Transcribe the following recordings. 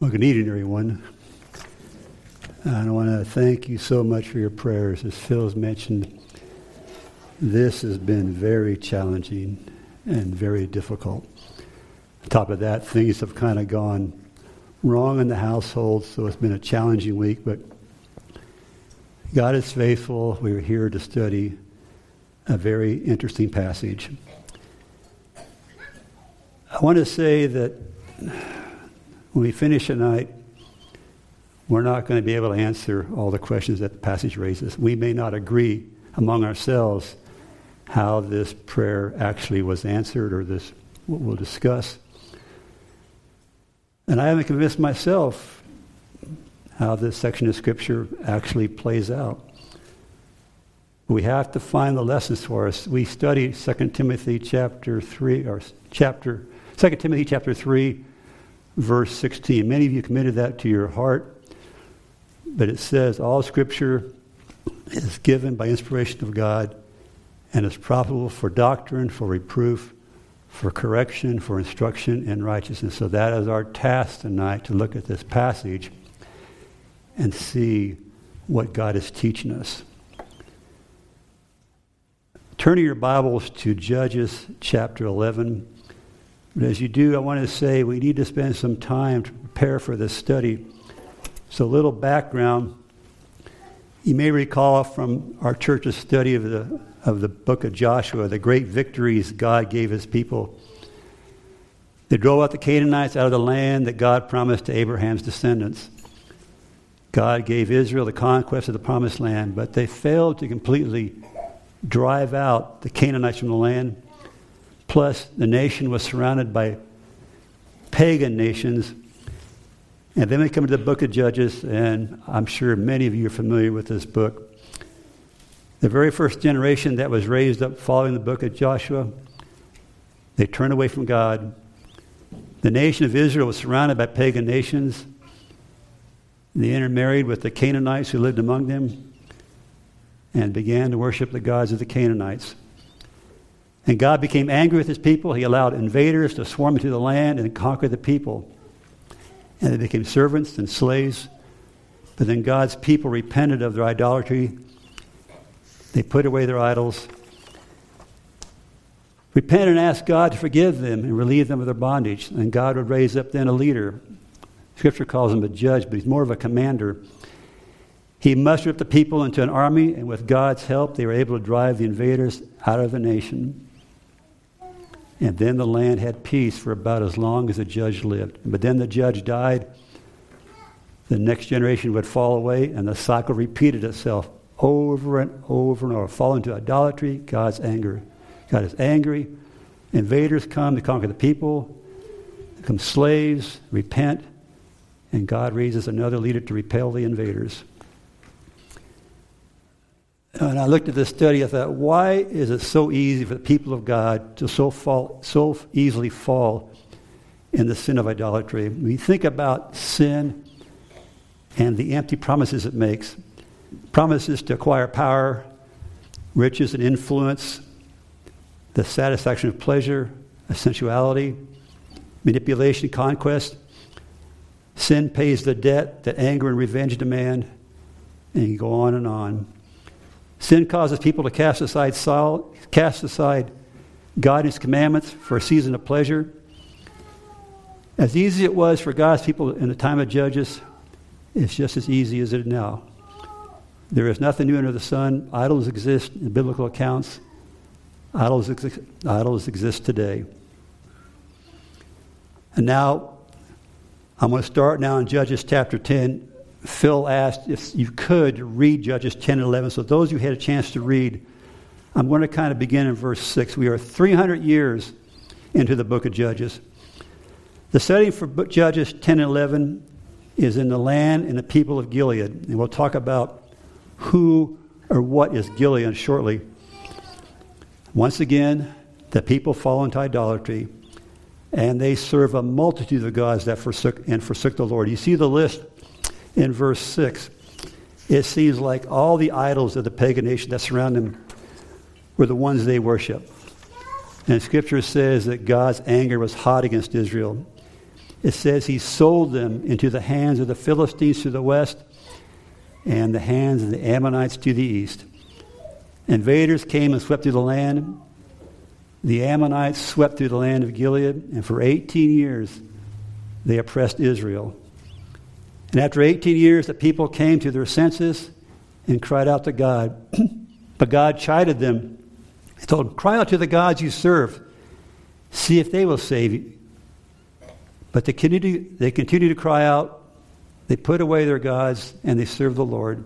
Well, good evening, everyone. And I want to thank you so much for your prayers. As Phil has mentioned, this has been very challenging and very difficult. On top of that, things have kind of gone wrong in the household, so it's been a challenging week, but God is faithful. We're here to study a very interesting passage. I want to say that when we finish tonight, we're not going to be able to answer all the questions that the passage raises. We may not agree among ourselves how this prayer actually was answered or this what we'll discuss. And I haven't convinced myself how this section of scripture actually plays out. We have to find the lessons for us. We studied 2 Timothy chapter 3 or chapter 2 Timothy chapter 3 verse 16. Many of you committed that to your heart. But it says all scripture is given by inspiration of God and is profitable for doctrine, for reproof, for correction, for instruction in righteousness. So that is our task tonight to look at this passage and see what God is teaching us. Turning your Bibles to Judges chapter 11. But as you do, I want to say we need to spend some time to prepare for this study. So, a little background. You may recall from our church's study of the, of the book of Joshua the great victories God gave his people. They drove out the Canaanites out of the land that God promised to Abraham's descendants. God gave Israel the conquest of the promised land, but they failed to completely drive out the Canaanites from the land. Plus, the nation was surrounded by pagan nations and then we come to the book of Judges, and I'm sure many of you are familiar with this book. The very first generation that was raised up following the book of Joshua, they turned away from God. The nation of Israel was surrounded by pagan nations. They intermarried with the Canaanites who lived among them and began to worship the gods of the Canaanites. And God became angry with his people. He allowed invaders to swarm into the land and conquer the people and they became servants and slaves. But then God's people repented of their idolatry. They put away their idols. Repent and ask God to forgive them and relieve them of their bondage. And God would raise up then a leader. Scripture calls him a judge, but he's more of a commander. He mustered up the people into an army, and with God's help, they were able to drive the invaders out of the nation. And then the land had peace for about as long as the judge lived. But then the judge died. The next generation would fall away, and the cycle repeated itself over and over and over. Fall into idolatry, God's anger. God is angry. Invaders come to conquer the people, become slaves, repent, and God raises another leader to repel the invaders. And I looked at this study, I thought, why is it so easy for the people of God to so, fall, so easily fall in the sin of idolatry? When you think about sin and the empty promises it makes, promises to acquire power, riches, and influence, the satisfaction of pleasure, of sensuality, manipulation, conquest. Sin pays the debt that anger and revenge demand, and you go on and on. Sin causes people to cast aside, sol- cast aside God and His commandments for a season of pleasure. As easy as it was for God's people in the time of Judges, it's just as easy as it is now. There is nothing new under the sun. Idols exist in biblical accounts. Idols, ex- idols exist today. And now, I'm going to start now in Judges chapter 10, Phil asked if you could read Judges 10 and 11. So, those who had a chance to read, I'm going to kind of begin in verse 6. We are 300 years into the book of Judges. The setting for Judges 10 and 11 is in the land and the people of Gilead. And we'll talk about who or what is Gilead shortly. Once again, the people fall into idolatry and they serve a multitude of gods that forsook and forsook the Lord. You see the list in verse 6, it seems like all the idols of the pagan nation that surround them were the ones they worship. And Scripture says that God's anger was hot against Israel. it says he sold them into the hands of the Philistines to the west and the hands of the Ammonites to the east. Invaders came and swept through the land. The Ammonites swept through the land of Gilead, and for 18 years they oppressed Israel. And after 18 years, the people came to their senses and cried out to God. but God chided them. He told them, Cry out to the gods you serve. See if they will save you. But they continue, they continue to cry out. They put away their gods and they serve the Lord.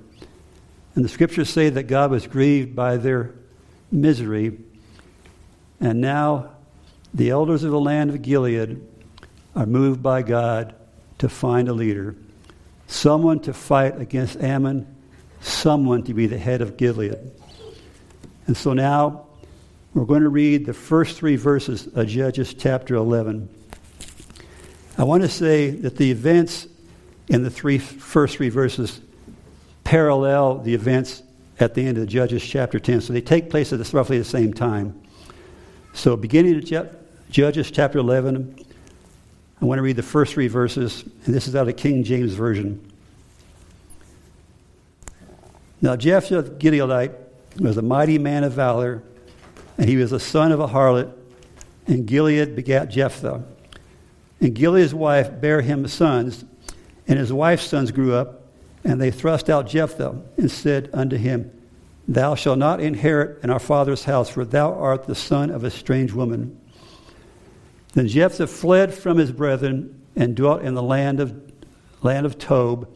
And the scriptures say that God was grieved by their misery. And now the elders of the land of Gilead are moved by God to find a leader, someone to fight against Ammon, someone to be the head of Gilead. And so now we're going to read the first three verses of Judges chapter 11. I want to say that the events in the three, first three verses parallel the events at the end of Judges chapter 10. So they take place at roughly the same time. So beginning of Judges chapter 11, I want to read the first three verses, and this is out of King James Version. Now Jephthah the Gileadite was a mighty man of valor, and he was the son of a harlot, and Gilead begat Jephthah. And Gilead's wife bare him sons, and his wife's sons grew up, and they thrust out Jephthah and said unto him, Thou shalt not inherit in our father's house, for thou art the son of a strange woman. Then Jephthah fled from his brethren and dwelt in the land of, land of Tob,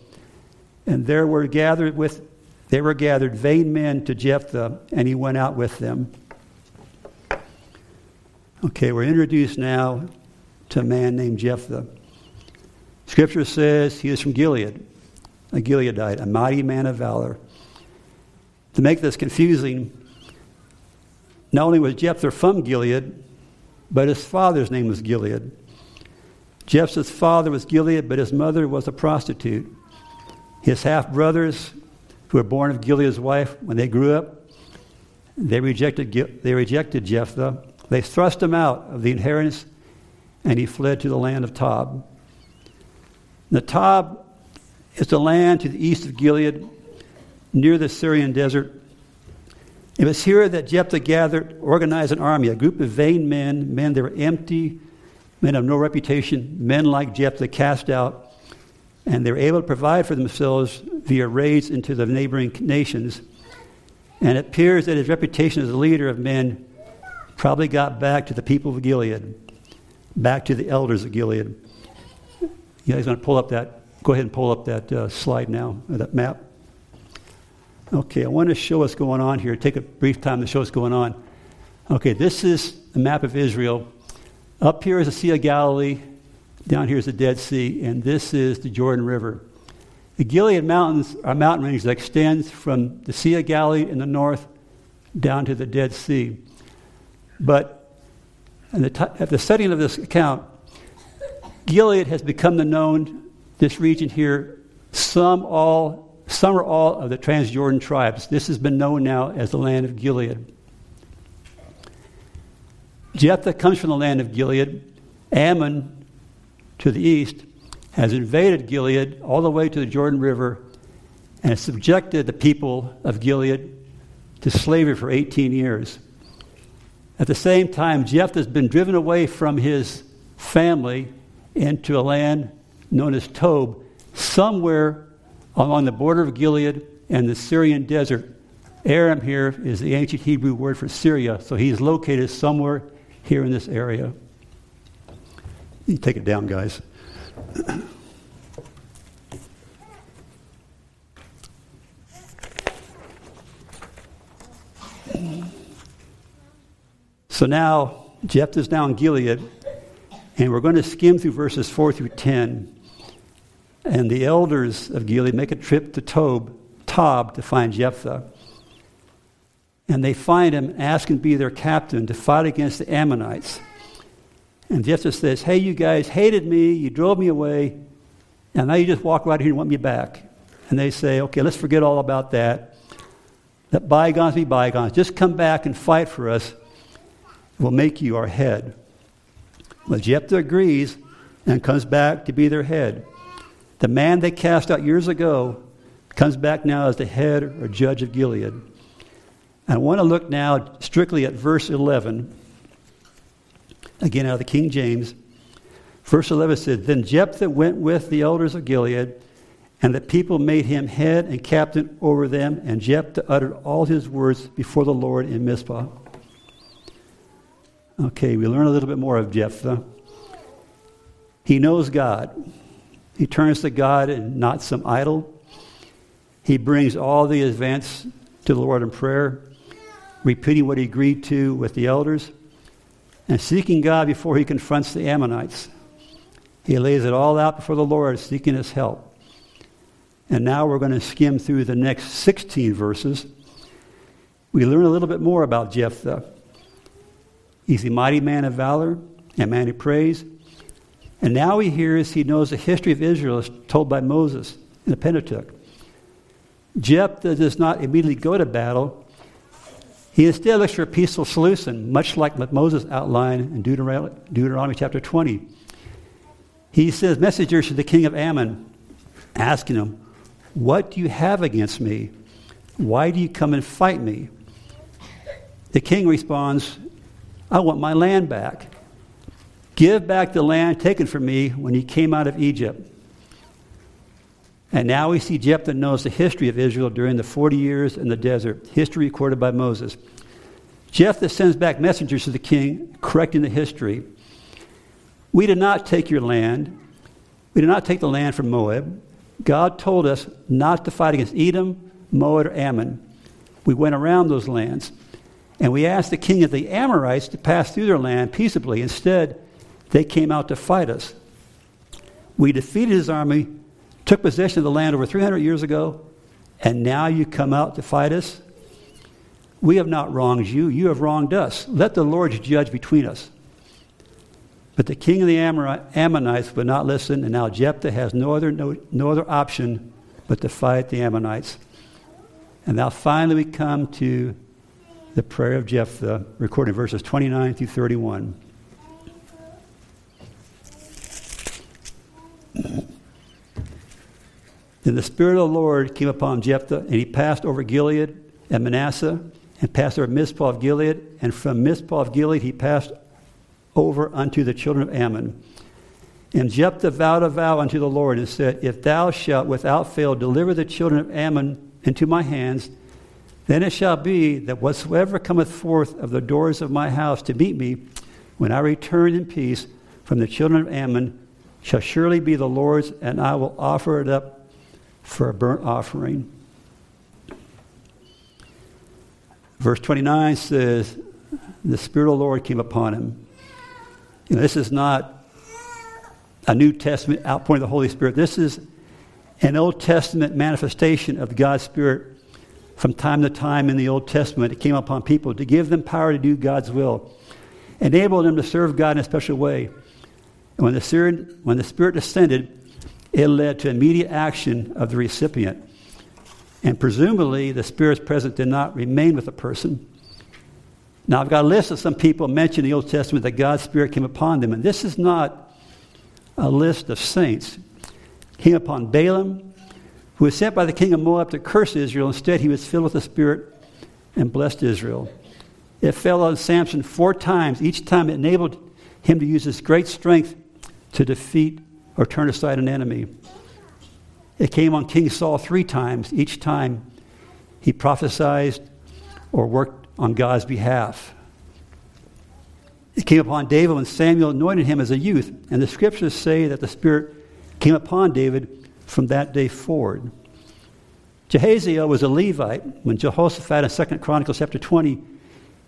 and there were gathered with they were gathered vain men to Jephthah, and he went out with them. Okay, we're introduced now to a man named Jephthah. Scripture says he is from Gilead a Gileadite, a mighty man of valor. To make this confusing, not only was Jephthah from Gilead, but his father's name was Gilead. Jephthah's father was Gilead, but his mother was a prostitute. His half brothers, who were born of Gilead's wife, when they grew up, they rejected, they rejected Jephthah. They thrust him out of the inheritance, and he fled to the land of Tob. The Tob is a land to the east of Gilead, near the Syrian desert. It was here that Jephthah gathered, organized an army, a group of vain men, men that were empty, men of no reputation, men like Jephthah cast out, and they were able to provide for themselves via raids into the neighboring nations. And it appears that his reputation as a leader of men probably got back to the people of Gilead, back to the elders of Gilead. You guys want to pull up that Go ahead and pull up that uh, slide now, that map. Okay, I want to show what's going on here. Take a brief time to show what's going on. Okay, this is a map of Israel. Up here is the Sea of Galilee. Down here is the Dead Sea, and this is the Jordan River. The Gilead Mountains are a mountain range that extends from the Sea of Galilee in the north down to the Dead Sea. But the t- at the setting of this account, Gilead has become the known this region here, some all some or all of the Transjordan tribes. This has been known now as the land of Gilead. Jephthah comes from the land of Gilead. Ammon, to the east, has invaded Gilead all the way to the Jordan River and has subjected the people of Gilead to slavery for 18 years. At the same time, Jephthah has been driven away from his family into a land known as Tob, somewhere along the border of Gilead and the Syrian desert. Aram here is the ancient Hebrew word for Syria, so he's located somewhere here in this area. You take it down, guys. so now, Jephthah's now in Gilead, and we're going to skim through verses 4 through 10. And the elders of Gilead make a trip to Tob, Tob to find Jephthah. And they find him, ask him to be their captain to fight against the Ammonites. And Jephthah says, Hey, you guys hated me, you drove me away, and now you just walk right here and want me back. And they say, Okay, let's forget all about that. Let bygones be bygones. Just come back and fight for us. We'll make you our head. Well, Jephthah agrees, and comes back to be their head. The man they cast out years ago comes back now as the head or judge of Gilead. I want to look now strictly at verse 11, again out of the King James. Verse 11 says, Then Jephthah went with the elders of Gilead, and the people made him head and captain over them, and Jephthah uttered all his words before the Lord in Mizpah. Okay, we learn a little bit more of Jephthah. He knows God. He turns to God and not some idol. He brings all the events to the Lord in prayer, repeating what he agreed to with the elders, and seeking God before he confronts the Ammonites. He lays it all out before the Lord, seeking his help. And now we're going to skim through the next 16 verses. We learn a little bit more about Jephthah. He's a mighty man of valor, a man who prays. And now he hears he knows the history of Israel as told by Moses in the Pentateuch. Jephthah does not immediately go to battle. He instead looks for a peaceful solution, much like what Moses outlined in Deuteronomy, Deuteronomy chapter 20. He sends messengers to the king of Ammon, asking him, What do you have against me? Why do you come and fight me? The king responds, I want my land back. Give back the land taken from me when he came out of Egypt. And now we see Jephthah knows the history of Israel during the 40 years in the desert, history recorded by Moses. Jephthah sends back messengers to the king, correcting the history. We did not take your land. We did not take the land from Moab. God told us not to fight against Edom, Moab, or Ammon. We went around those lands. And we asked the king of the Amorites to pass through their land peaceably. Instead, they came out to fight us. We defeated his army, took possession of the land over 300 years ago, and now you come out to fight us? We have not wronged you. You have wronged us. Let the Lord judge between us. But the king of the Ammonites would not listen, and now Jephthah has no other, no, no other option but to fight the Ammonites. And now finally we come to the prayer of Jephthah, recorded in verses 29 through 31. Then the Spirit of the Lord came upon Jephthah, and he passed over Gilead and Manasseh, and passed over Mizpah of Gilead, and from Mizpah of Gilead he passed over unto the children of Ammon. And Jephthah vowed a vow unto the Lord, and said, If thou shalt without fail deliver the children of Ammon into my hands, then it shall be that whatsoever cometh forth of the doors of my house to meet me, when I return in peace from the children of Ammon, shall surely be the Lord's, and I will offer it up for a burnt offering. Verse 29 says, The Spirit of the Lord came upon him. You know, this is not a New Testament outpouring of the Holy Spirit. This is an Old Testament manifestation of God's Spirit from time to time in the Old Testament, it came upon people to give them power to do God's will, enable them to serve God in a special way. And when the Spirit, when the Spirit descended, it led to immediate action of the recipient. And presumably, the Spirit's presence did not remain with the person. Now, I've got a list of some people mentioned in the Old Testament that God's Spirit came upon them, and this is not a list of saints. It came upon Balaam, who was sent by the king of Moab to curse Israel. Instead, he was filled with the Spirit and blessed Israel. It fell on Samson four times. Each time it enabled him to use his great strength to defeat or turn aside an enemy. It came on King Saul three times. Each time he prophesied or worked on God's behalf. It came upon David when Samuel anointed him as a youth, and the scriptures say that the Spirit came upon David from that day forward. Jahaziel was a Levite when Jehoshaphat in 2 Chronicles chapter 20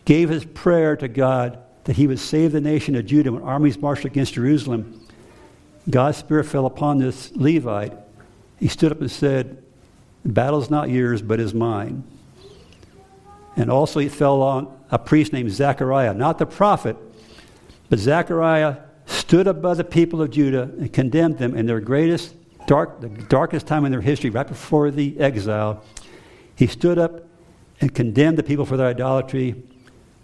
gave his prayer to God that he would save the nation of Judah when armies marched against Jerusalem. God's Spirit fell upon this Levite. He stood up and said, The battle is not yours, but is mine. And also, he fell on a priest named Zechariah, not the prophet, but Zechariah stood above the people of Judah and condemned them in their greatest dark, the darkest time in their history, right before the exile, he stood up and condemned the people for their idolatry,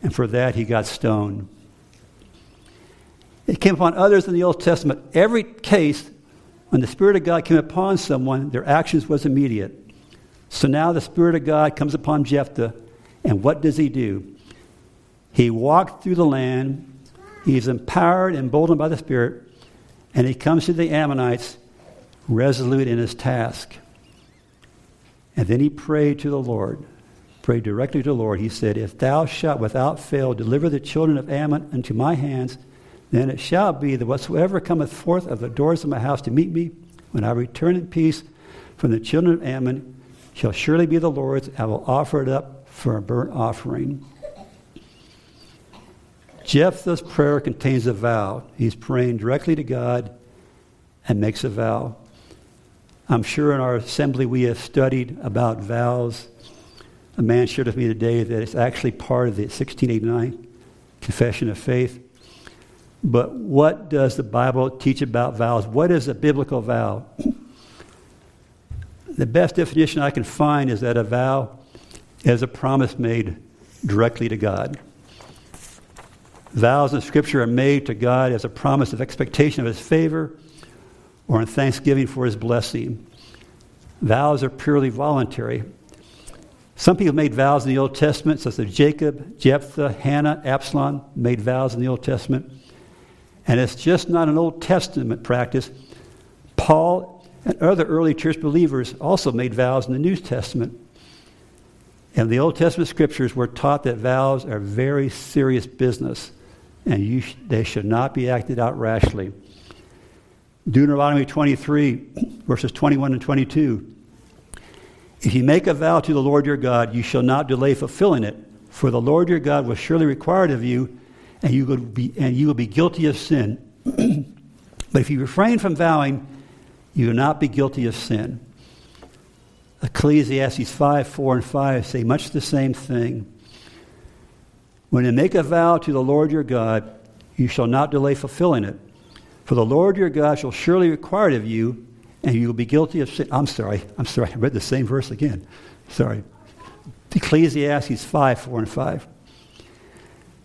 and for that he got stoned. It came upon others in the Old Testament. Every case, when the Spirit of God came upon someone, their actions was immediate. So now the Spirit of God comes upon Jephthah, and what does he do? He walked through the land. He's empowered and emboldened by the Spirit, and he comes to the Ammonites resolute in his task. And then he prayed to the Lord, prayed directly to the Lord. He said, If thou shalt without fail deliver the children of Ammon into my hands, then it shall be that whatsoever cometh forth of the doors of my house to meet me, when I return in peace from the children of Ammon, shall surely be the Lord's. I will offer it up for a burnt offering. Jephthah's prayer contains a vow. He's praying directly to God and makes a vow. I'm sure in our assembly we have studied about vows. A man shared with me today that it's actually part of the 1689 Confession of Faith. But what does the Bible teach about vows? What is a biblical vow? the best definition I can find is that a vow is a promise made directly to God. Vows in Scripture are made to God as a promise of expectation of His favor or in thanksgiving for His blessing. Vows are purely voluntary. Some people made vows in the Old Testament, such as Jacob, Jephthah, Hannah, Absalom made vows in the Old Testament. And it's just not an Old Testament practice. Paul and other early church believers also made vows in the New Testament. And the Old Testament scriptures were taught that vows are very serious business and sh- they should not be acted out rashly. Deuteronomy 23, verses 21 and 22. If you make a vow to the Lord your God, you shall not delay fulfilling it, for the Lord your God will surely require it of you, and you will be, and you will be guilty of sin. but if you refrain from vowing, you will not be guilty of sin. Ecclesiastes 5, 4, and 5 say much the same thing. When you make a vow to the Lord your God, you shall not delay fulfilling it. For the Lord your God shall surely require it of you, and you will be guilty of sin. I'm sorry. I'm sorry. I read the same verse again. Sorry. Ecclesiastes 5, 4, and 5.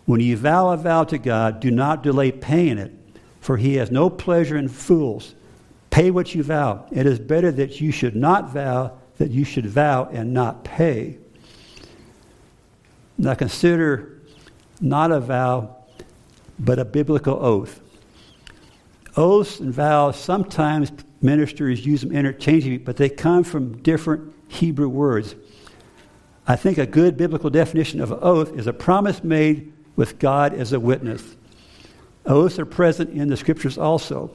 When you vow a vow to God, do not delay paying it, for he has no pleasure in fools. Pay what you vow. It is better that you should not vow, that you should vow and not pay. Now consider not a vow, but a biblical oath. Oaths and vows, sometimes ministers use them interchangeably, but they come from different Hebrew words. I think a good biblical definition of an oath is a promise made with God as a witness. Oaths are present in the scriptures also.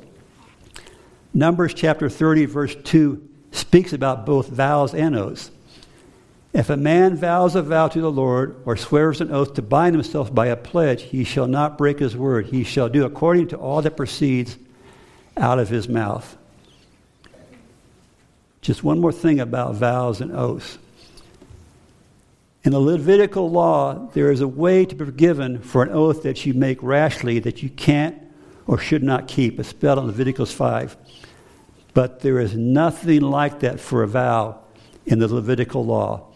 Numbers chapter 30, verse 2 speaks about both vows and oaths. If a man vows a vow to the Lord or swears an oath to bind himself by a pledge, he shall not break his word. He shall do according to all that proceeds out of his mouth. Just one more thing about vows and oaths. In the Levitical law, there is a way to be forgiven for an oath that you make rashly that you can't or should not keep. It's spelled in Leviticus 5. But there is nothing like that for a vow in the Levitical law.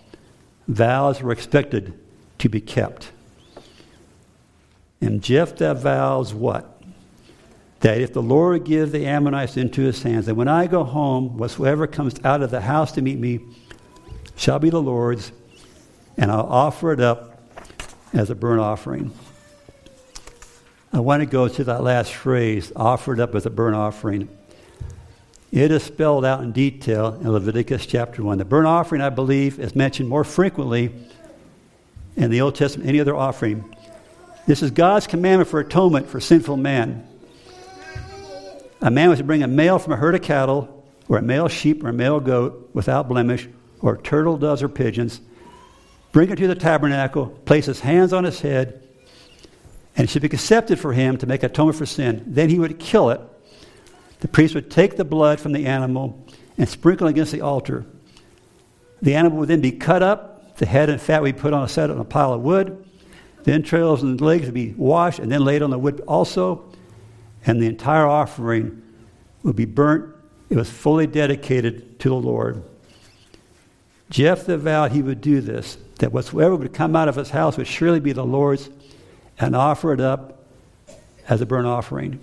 Vows were expected to be kept. And Jephthah vows what? That if the Lord give the Ammonites into his hands, that when I go home, whatsoever comes out of the house to meet me shall be the Lord's, and I'll offer it up as a burnt offering. I want to go to that last phrase, offered up as a burnt offering. It is spelled out in detail in Leviticus chapter 1. The burnt offering, I believe, is mentioned more frequently in the Old Testament than any other offering. This is God's commandment for atonement for sinful man. A man was to bring a male from a herd of cattle, or a male sheep, or a male goat without blemish, or turtle doves or pigeons, bring it to the tabernacle, place his hands on his head, and it should be accepted for him to make atonement for sin. Then he would kill it. The priest would take the blood from the animal and sprinkle it against the altar. The animal would then be cut up, the head and fat would be put on a set on a pile of wood. The entrails and legs would be washed and then laid on the wood also and the entire offering would be burnt. It was fully dedicated to the Lord. Jephthah vowed he would do this, that whatsoever would come out of his house would surely be the Lord's, and offer it up as a burnt offering.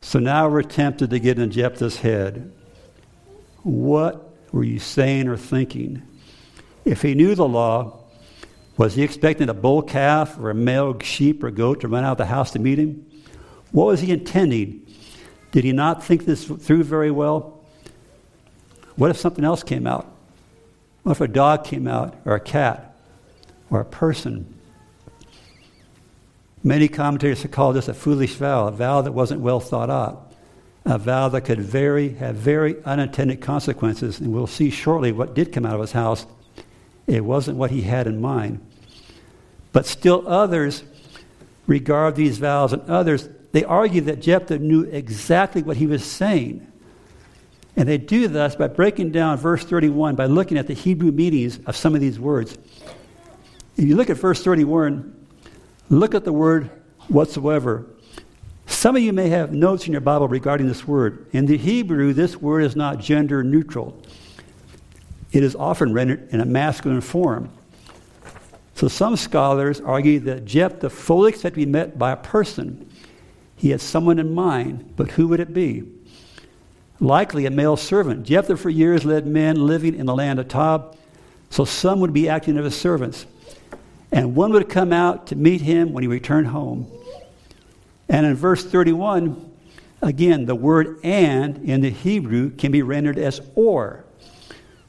So now we're tempted to get in Jephthah's head. What were you saying or thinking? If he knew the law, was he expecting a bull calf or a male sheep or goat to run out of the house to meet him? What was he intending? Did he not think this through very well? What if something else came out? What if a dog came out, or a cat, or a person? Many commentators have called this a foolish vow, a vow that wasn't well thought out, a vow that could very, have very unintended consequences. And we'll see shortly what did come out of his house. It wasn't what he had in mind. But still, others regard these vows, and others, they argue that Jephthah knew exactly what he was saying. And they do this by breaking down verse 31 by looking at the Hebrew meanings of some of these words. If you look at verse 31, Look at the word whatsoever. Some of you may have notes in your Bible regarding this word. In the Hebrew, this word is not gender neutral, it is often rendered in a masculine form. So some scholars argue that Jephthah fully expected to be met by a person. He had someone in mind, but who would it be? Likely a male servant. Jephthah for years led men living in the land of Tob, so some would be acting as servants and one would come out to meet him when he returned home. And in verse 31, again, the word and in the Hebrew can be rendered as or.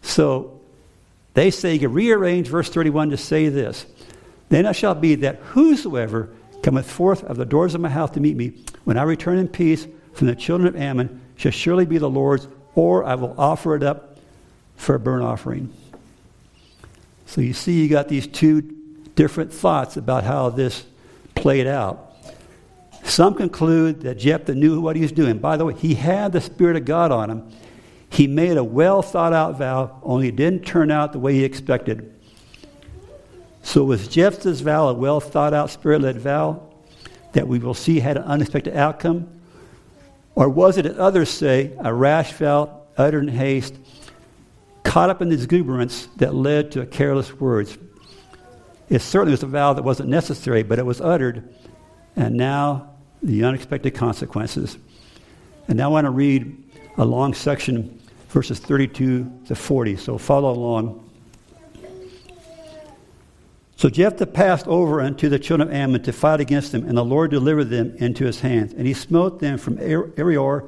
So they say you rearrange verse 31 to say this Then it shall be that whosoever cometh forth of the doors of my house to meet me, when I return in peace from the children of Ammon, shall surely be the Lord's, or I will offer it up for a burnt offering. So you see, you got these two different thoughts about how this played out. Some conclude that Jephthah knew what he was doing. By the way, he had the Spirit of God on him. He made a well thought out vow, only it didn't turn out the way he expected. So, was Jephthah's vow a well thought out, spirit led vow that we will see had an unexpected outcome? Or was it, as others say, a rash vow uttered in haste, caught up in the exuberance that led to careless words? It certainly was a vow that wasn't necessary, but it was uttered, and now the unexpected consequences. And now I want to read a long section, verses 32 to 40, so follow along. So Jephthah passed over unto the children of Ammon to fight against them, and the Lord delivered them into his hands. And he smote them from Aroer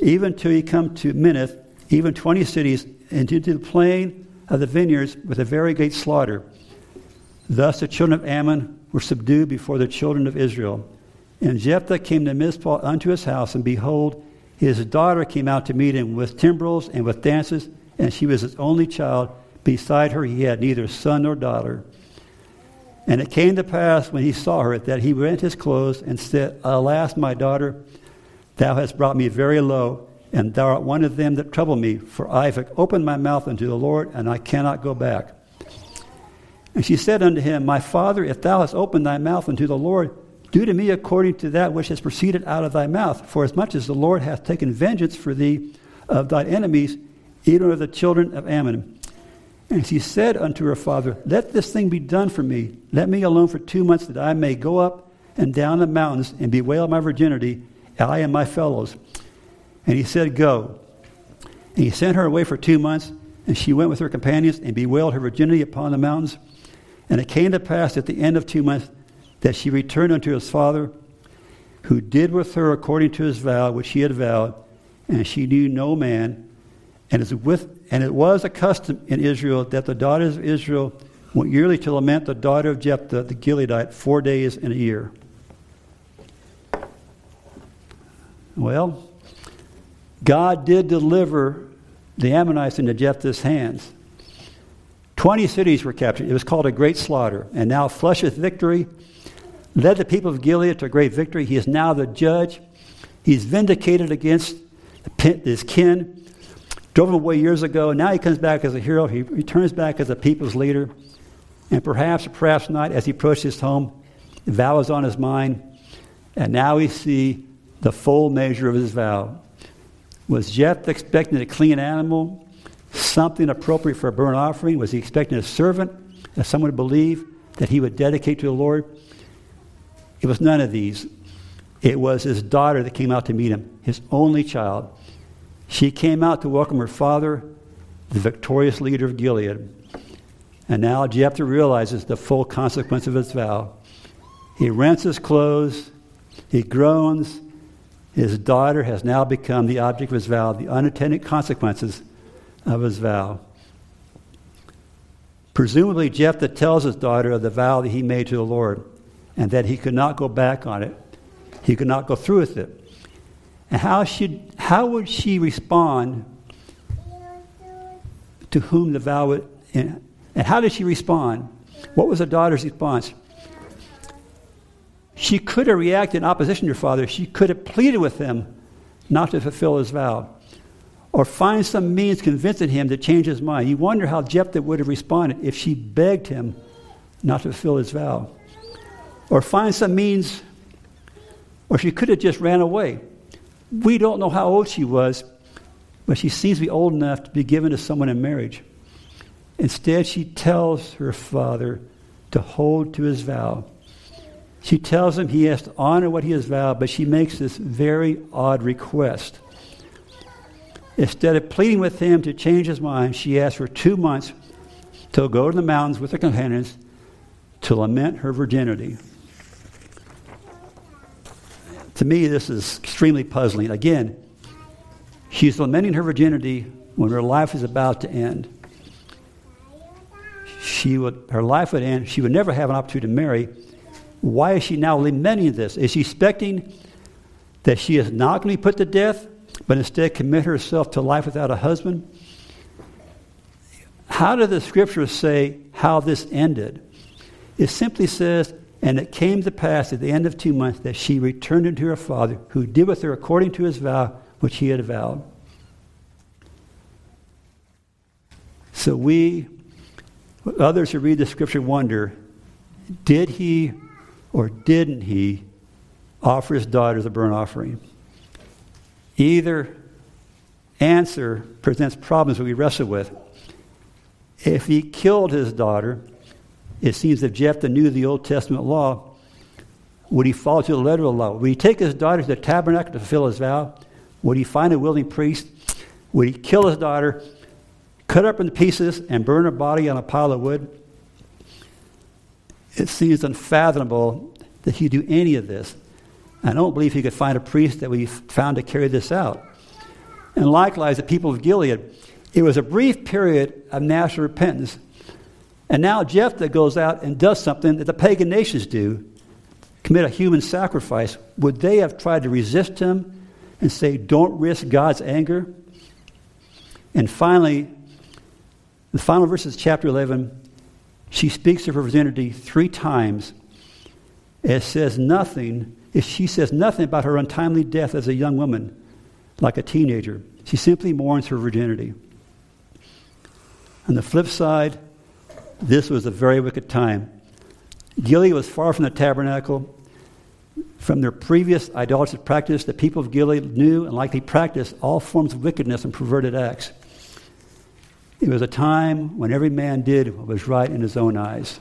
even till he come to Minnith, even twenty cities, and into the plain of the vineyards with a very great slaughter. Thus the children of Ammon were subdued before the children of Israel. And Jephthah came to Mizpah unto his house, and behold, his daughter came out to meet him with timbrels and with dances, and she was his only child. Beside her he had neither son nor daughter. And it came to pass when he saw her that he rent his clothes and said, Alas, my daughter, thou hast brought me very low, and thou art one of them that trouble me, for I have opened my mouth unto the Lord, and I cannot go back. And she said unto him, My father, if thou hast opened thy mouth unto the Lord, do to me according to that which has proceeded out of thy mouth. For as much as the Lord hath taken vengeance for thee of thy enemies, even of the children of Ammon. And she said unto her father, Let this thing be done for me. Let me alone for two months, that I may go up and down the mountains and bewail my virginity, I and my fellows. And he said, Go. And he sent her away for two months, and she went with her companions and bewailed her virginity upon the mountains. And it came to pass at the end of two months that she returned unto his father, who did with her according to his vow which he had vowed, and she knew no man. And, with, and it was a custom in Israel that the daughters of Israel went yearly to lament the daughter of Jephthah the Gileadite four days in a year. Well, God did deliver the Ammonites into Jephthah's hands. Twenty cities were captured. It was called a great slaughter. And now flusheth victory led the people of Gilead to a great victory. He is now the judge. He's vindicated against his kin. Drove him away years ago. Now he comes back as a hero. He returns back as a people's leader. And perhaps, perhaps not, as he approaches home, the vow is on his mind. And now we see the full measure of his vow. Was Jephthah expecting a clean animal? something appropriate for a burnt offering? Was he expecting a servant, as someone to believe, that he would dedicate to the Lord? It was none of these. It was his daughter that came out to meet him, his only child. She came out to welcome her father, the victorious leader of Gilead. And now Jephthah realizes the full consequence of his vow. He rents his clothes, he groans. His daughter has now become the object of his vow, the unintended consequences of his vow. Presumably, Jephthah tells his daughter of the vow that he made to the Lord and that he could not go back on it. He could not go through with it. And how, should, how would she respond to whom the vow would, and, and how did she respond? What was the daughter's response? She could have reacted in opposition to her father. She could have pleaded with him not to fulfill his vow or find some means convincing him to change his mind. You wonder how Jephthah would have responded if she begged him not to fulfill his vow. Or find some means, or she could have just ran away. We don't know how old she was, but she seems to be old enough to be given to someone in marriage. Instead, she tells her father to hold to his vow. She tells him he has to honor what he has vowed, but she makes this very odd request. Instead of pleading with him to change his mind, she asks for two months to go to the mountains with her companions to lament her virginity. To me, this is extremely puzzling. Again, she's lamenting her virginity when her life is about to end. She would, her life would end. She would never have an opportunity to marry. Why is she now lamenting this? Is she expecting that she is not going to be put to death? but instead commit herself to life without a husband? How do the scriptures say how this ended? It simply says, And it came to pass at the end of two months that she returned unto her father, who did with her according to his vow which he had vowed. So we, others who read the scripture, wonder did he or didn't he offer his daughter as a burnt offering? Either answer presents problems that we wrestle with. If he killed his daughter, it seems that Jephthah knew the Old Testament law. Would he follow to the letter of the law? Would he take his daughter to the tabernacle to fulfill his vow? Would he find a willing priest? Would he kill his daughter, cut her up into pieces, and burn her body on a pile of wood? It seems unfathomable that he'd do any of this. I don't believe he could find a priest that we found to carry this out. And likewise, the people of Gilead. It was a brief period of national repentance. And now Jephthah goes out and does something that the pagan nations do commit a human sacrifice. Would they have tried to resist him and say, Don't risk God's anger? And finally, the final verses of chapter 11, she speaks of her virginity three times. It says nothing if she says nothing about her untimely death as a young woman, like a teenager. She simply mourns her virginity. On the flip side, this was a very wicked time. Gilead was far from the tabernacle. From their previous idolatrous practice, the people of Gilead knew and likely practiced all forms of wickedness and perverted acts. It was a time when every man did what was right in his own eyes.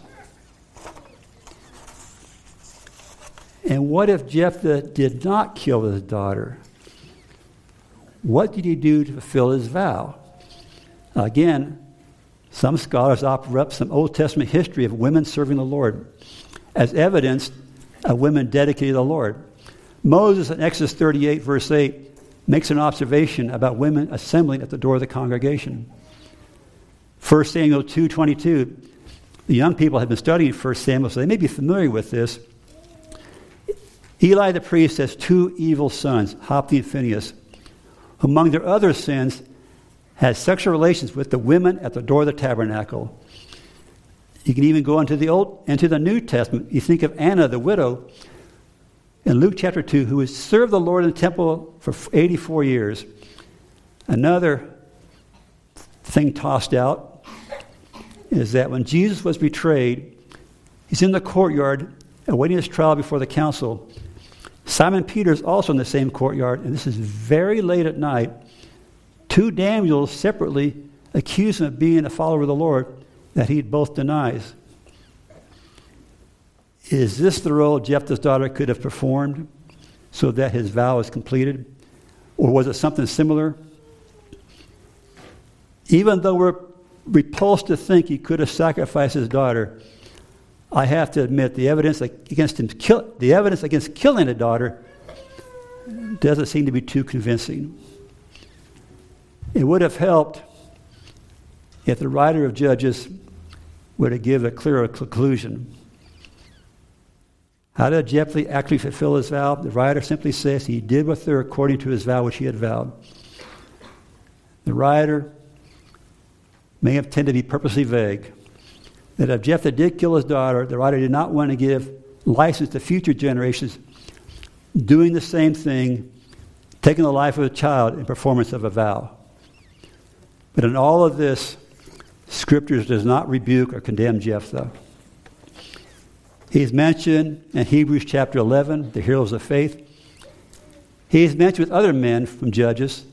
And what if Jephthah did not kill his daughter? What did he do to fulfill his vow? Again, some scholars offer up some Old Testament history of women serving the Lord as evidence of women dedicated to the Lord. Moses in Exodus 38, verse 8, makes an observation about women assembling at the door of the congregation. 1 Samuel 2.22, the young people have been studying 1 Samuel, so they may be familiar with this. Eli the priest has two evil sons, Hophni and Phinehas, among their other sins had sexual relations with the women at the door of the tabernacle. You can even go into the Old into the New Testament. You think of Anna, the widow, in Luke chapter 2, who has served the Lord in the temple for 84 years. Another thing tossed out is that when Jesus was betrayed, he's in the courtyard awaiting his trial before the council. Simon Peter is also in the same courtyard, and this is very late at night. Two damsels separately accuse him of being a follower of the Lord that he both denies. Is this the role Jephthah's daughter could have performed? so that his vow is completed? Or was it something similar? Even though we're repulsed to think he could have sacrificed his daughter, I have to admit the evidence against him kill, the evidence against killing a daughter doesn't seem to be too convincing. It would have helped if the writer of Judges were to give a clearer conclusion. How did Jephthah actually fulfill his vow? The writer simply says he did with her according to his vow which he had vowed. The writer may have tended to be purposely vague. That if Jephthah did kill his daughter, the writer did not want to give license to future generations doing the same thing, taking the life of a child in performance of a vow. But in all of this, Scriptures does not rebuke or condemn Jephthah. He's mentioned in Hebrews chapter 11, the heroes of faith. He's mentioned with other men from Judges,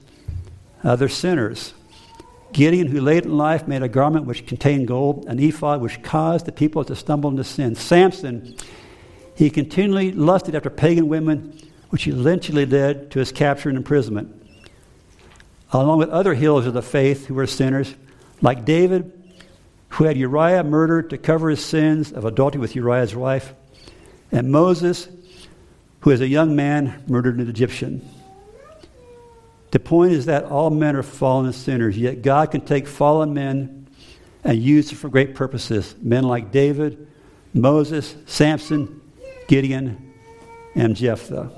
other sinners. Gideon, who late in life made a garment which contained gold, an ephod which caused the people to stumble into sin. Samson, he continually lusted after pagan women, which eventually led to his capture and imprisonment. Along with other heroes of the faith who were sinners, like David, who had Uriah murdered to cover his sins of adultery with Uriah's wife, and Moses, who as a young man murdered an Egyptian. The point is that all men are fallen sinners, yet God can take fallen men and use them for great purposes. Men like David, Moses, Samson, Gideon, and Jephthah.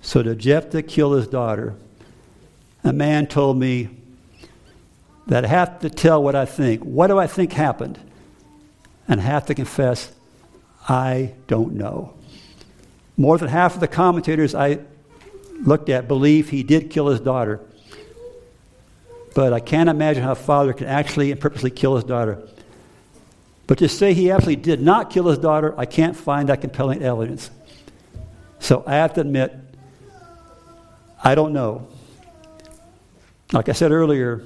So did Jephthah kill his daughter? A man told me that I have to tell what I think. What do I think happened? And I have to confess, I don't know. More than half of the commentators I looked at believe he did kill his daughter. But I can't imagine how a father can actually and purposely kill his daughter. But to say he absolutely did not kill his daughter, I can't find that compelling evidence. So I have to admit, I don't know. Like I said earlier,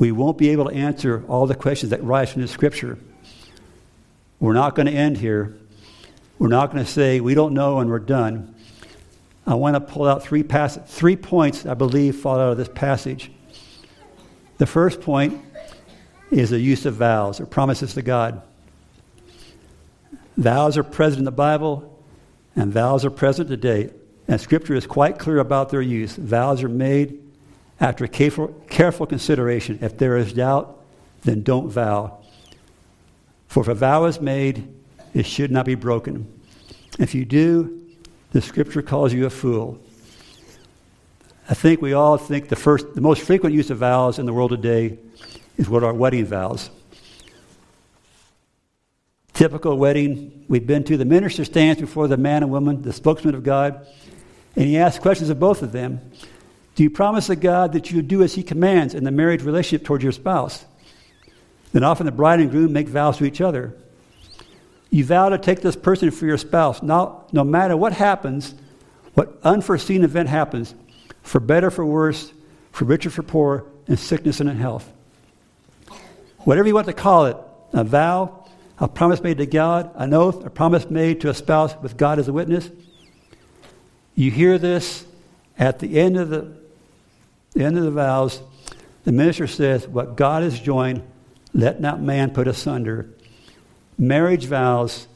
we won't be able to answer all the questions that rise from the scripture. We're not going to end here. We're not going to say we don't know and we're done. I want to pull out three, pass- three points I believe fall out of this passage. The first point is the use of vows or promises to God. Vows are present in the Bible, and vows are present today. And Scripture is quite clear about their use. Vows are made after careful, careful consideration. If there is doubt, then don't vow. For if a vow is made, it should not be broken. If you do, the scripture calls you a fool. I think we all think the first, the most frequent use of vows in the world today is what our wedding vows. Typical wedding we've been to, the minister stands before the man and woman, the spokesman of God, and he asks questions of both of them. Do you promise to God that you'll do as He commands in the marriage relationship towards your spouse? Then often the bride and groom make vows to each other. You vow to take this person for your spouse. Now, no matter what happens, what unforeseen event happens, for better, for worse, for richer, for poor, in sickness and in health. Whatever you want to call it, a vow, a promise made to God, an oath, a promise made to a spouse with God as a witness. You hear this at the end of the the end of the vows, the minister says, What God has joined, let not man put asunder. Marriage vows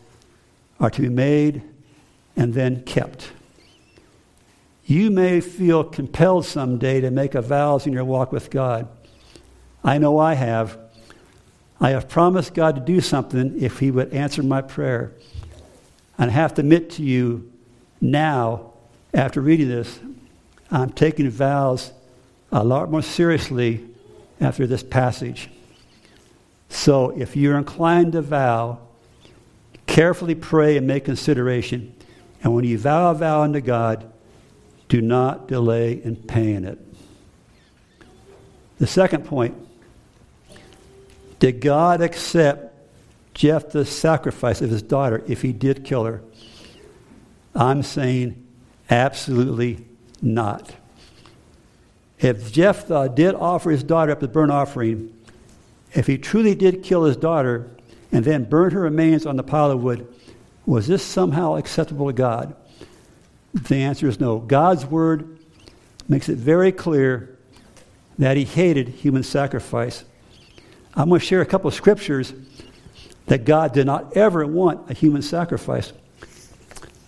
are to be made and then kept. You may feel compelled someday to make a vows in your walk with God. I know I have. I have promised God to do something if He would answer my prayer. And I have to admit to you now, after reading this, I'm taking vows a lot more seriously after this passage. So if you're inclined to vow, carefully pray and make consideration. And when you vow a vow unto God, do not delay in paying it. The second point did God accept Jephthah's sacrifice of his daughter if he did kill her? I'm saying absolutely not. If Jephthah uh, did offer his daughter up as burnt offering, if he truly did kill his daughter and then burned her remains on the pile of wood, Was this somehow acceptable to God? The answer is no. God's word makes it very clear that he hated human sacrifice. I'm going to share a couple of scriptures that God did not ever want a human sacrifice.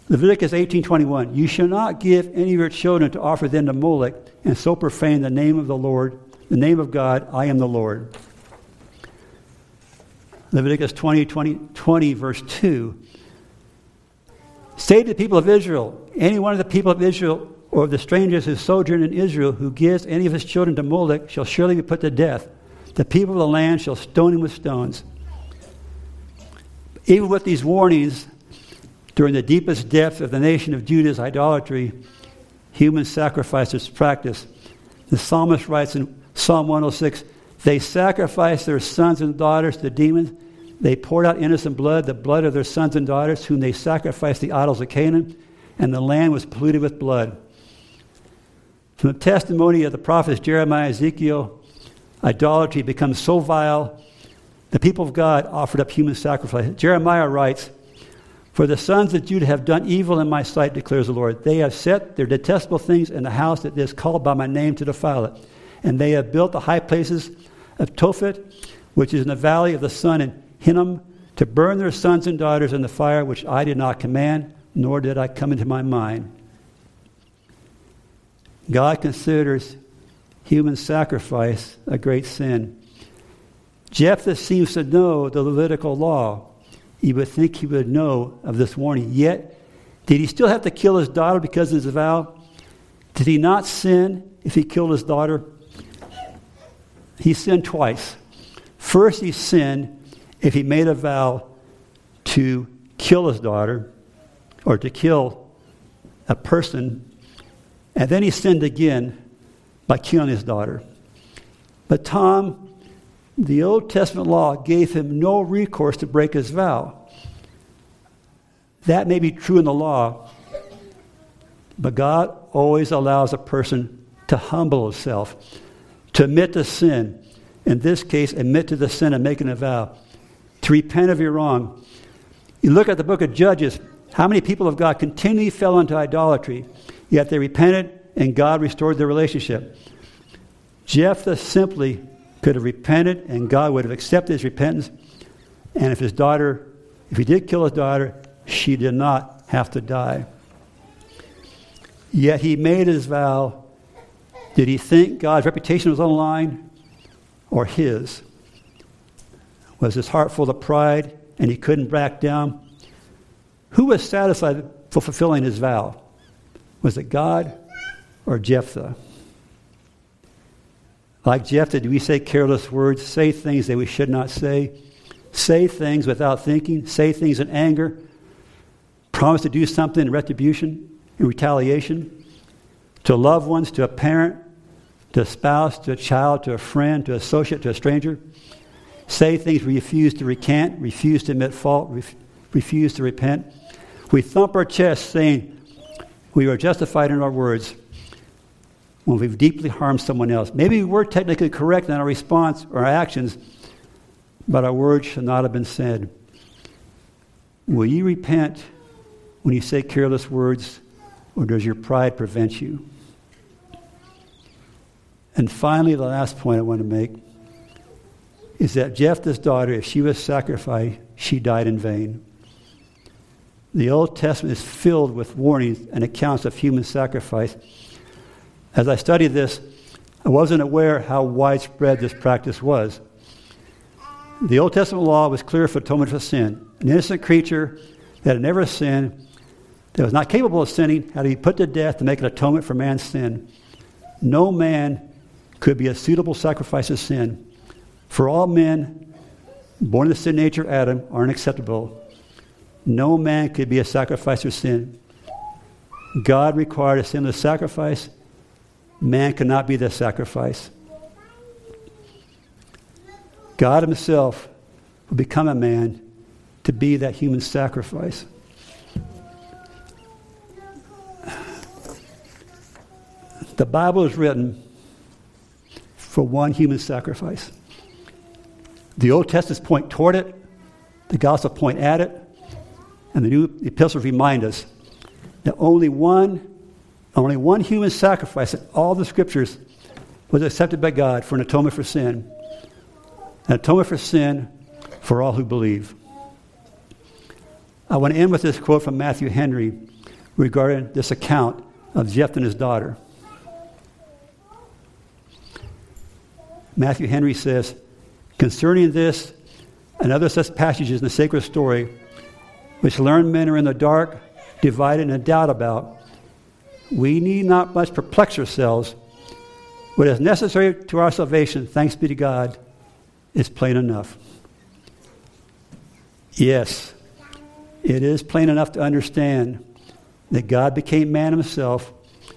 Leviticus 18:21 You shall not give any of your children to offer them to Molech and so profane the name of the Lord, the name of God, I am the Lord. Leviticus 20, 20, 20 verse 2 Say to the people of Israel, any one of the people of Israel or the strangers who sojourn in Israel who gives any of his children to Molech shall surely be put to death. The people of the land shall stone him with stones. Even with these warnings, during the deepest depths of the nation of Judah's idolatry, human sacrifices is practiced. The psalmist writes in Psalm 106 They sacrificed their sons and daughters to demons. They poured out innocent blood, the blood of their sons and daughters, whom they sacrificed the idols of Canaan, and the land was polluted with blood. From the testimony of the prophets Jeremiah and Ezekiel, idolatry becomes so vile, the people of God offered up human sacrifice. Jeremiah writes, For the sons of Judah have done evil in my sight, declares the Lord. They have set their detestable things in the house that is called by my name to defile it. And they have built the high places of Tophet, which is in the valley of the son, in Hinnom, to burn their sons and daughters in the fire which I did not command, nor did I come into my mind. God considers human sacrifice a great sin. Jephthah seems to know the Levitical law. You would think he would know of this warning. Yet, did he still have to kill his daughter because of his vow? Did he not sin if he killed his daughter? He sinned twice. First, he sinned if he made a vow to kill his daughter or to kill a person, and then he sinned again by killing his daughter. But Tom, the Old Testament law gave him no recourse to break his vow. That may be true in the law, but God always allows a person to humble himself, to admit to sin. In this case, admit to the sin of making a vow, to repent of your wrong. You look at the book of Judges, how many people of God continually fell into idolatry, yet they repented and God restored their relationship. Jephthah simply could have repented and God would have accepted his repentance. And if his daughter, if he did kill his daughter, she did not have to die. Yet he made his vow. Did he think God's reputation was on the line or his? Was his heart full of pride and he couldn't back down? Who was satisfied for fulfilling his vow? Was it God or Jephthah? Like Jephthah, did we say careless words, say things that we should not say, say things without thinking, say things in anger, promise to do something in retribution, in retaliation, to loved ones, to a parent, to a spouse, to a child, to a friend, to an associate, to a stranger? Say things we refuse to recant, refuse to admit fault, ref- refuse to repent. We thump our chest saying we are justified in our words when we've deeply harmed someone else. Maybe we were technically correct in our response or our actions, but our words should not have been said. Will you repent when you say careless words, or does your pride prevent you? And finally, the last point I want to make is that Jephthah's daughter, if she was sacrificed, she died in vain. The Old Testament is filled with warnings and accounts of human sacrifice as I studied this, I wasn't aware how widespread this practice was. The Old Testament law was clear for atonement for sin. An innocent creature that had never sinned, that was not capable of sinning, had to be put to death to make an atonement for man's sin. No man could be a suitable sacrifice of sin. For all men born of the sin nature of Adam are unacceptable. No man could be a sacrifice for sin. God required a sinless sacrifice Man cannot be the sacrifice. God Himself will become a man to be that human sacrifice. The Bible is written for one human sacrifice. The Old Testaments point toward it, the Gospels point at it, And the new epistles remind us that only one, only one human sacrifice in all the scriptures was accepted by God for an atonement for sin. An atonement for sin for all who believe. I want to end with this quote from Matthew Henry regarding this account of Jephthah and his daughter. Matthew Henry says, concerning this and other such passages in the sacred story, which learned men are in the dark, divided, and doubt about, we need not much perplex ourselves. What is necessary to our salvation, thanks be to God, is plain enough. Yes, it is plain enough to understand that God became man himself,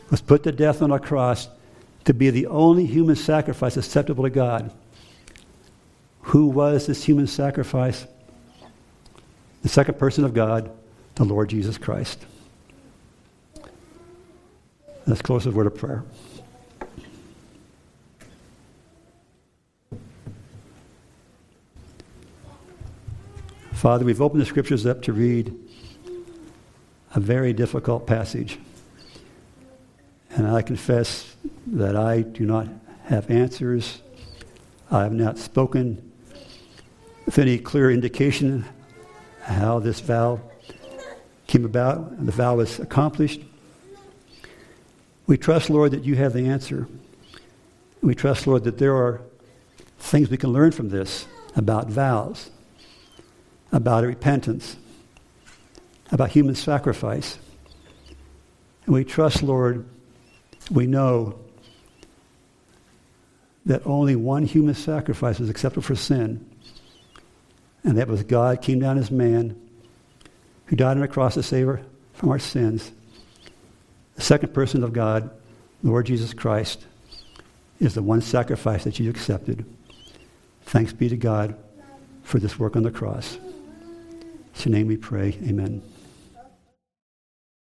was put to death on a cross to be the only human sacrifice acceptable to God. Who was this human sacrifice? The second person of God, the Lord Jesus Christ. Let's close with a word of prayer. Father, we've opened the scriptures up to read a very difficult passage. And I confess that I do not have answers. I have not spoken with any clear indication how this vow came about the vow was accomplished. We trust, Lord, that you have the answer. We trust, Lord, that there are things we can learn from this about vows, about repentance, about human sacrifice. And we trust, Lord, we know that only one human sacrifice is acceptable for sin, and that was God came down as man who died on a cross to save us from our sins. The second person of God, Lord Jesus Christ, is the one sacrifice that you accepted. Thanks be to God for this work on the cross. In your name we pray. Amen.